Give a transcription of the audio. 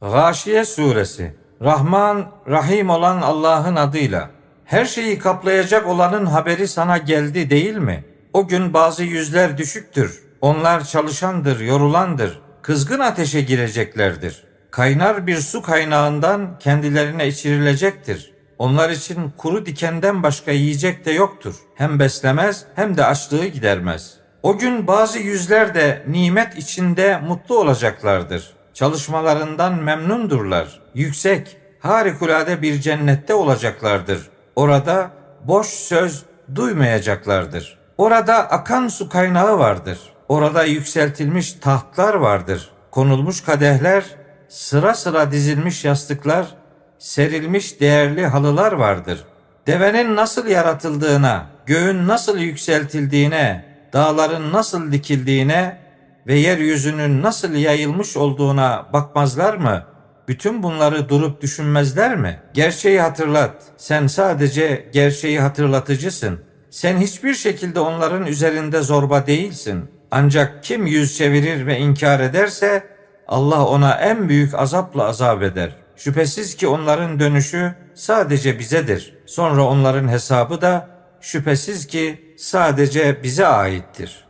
Gâşiye suresi Rahman, Rahim olan Allah'ın adıyla. Her şeyi kaplayacak olanın haberi sana geldi değil mi? O gün bazı yüzler düşüktür. Onlar çalışandır, yorulandır. Kızgın ateşe gireceklerdir. Kaynar bir su kaynağından kendilerine içirilecektir. Onlar için kuru dikenden başka yiyecek de yoktur. Hem beslemez hem de açlığı gidermez. O gün bazı yüzler de nimet içinde mutlu olacaklardır. Çalışmalarından memnundurlar. Yüksek, harikulade bir cennette olacaklardır. Orada boş söz duymayacaklardır. Orada akan su kaynağı vardır. Orada yükseltilmiş tahtlar vardır. Konulmuş kadehler, sıra sıra dizilmiş yastıklar, serilmiş değerli halılar vardır. Devenin nasıl yaratıldığına, göğün nasıl yükseltildiğine, dağların nasıl dikildiğine ve yeryüzünün nasıl yayılmış olduğuna bakmazlar mı? Bütün bunları durup düşünmezler mi? Gerçeği hatırlat. Sen sadece gerçeği hatırlatıcısın. Sen hiçbir şekilde onların üzerinde zorba değilsin. Ancak kim yüz çevirir ve inkar ederse Allah ona en büyük azapla azap eder. Şüphesiz ki onların dönüşü sadece bizedir. Sonra onların hesabı da şüphesiz ki sadece bize aittir.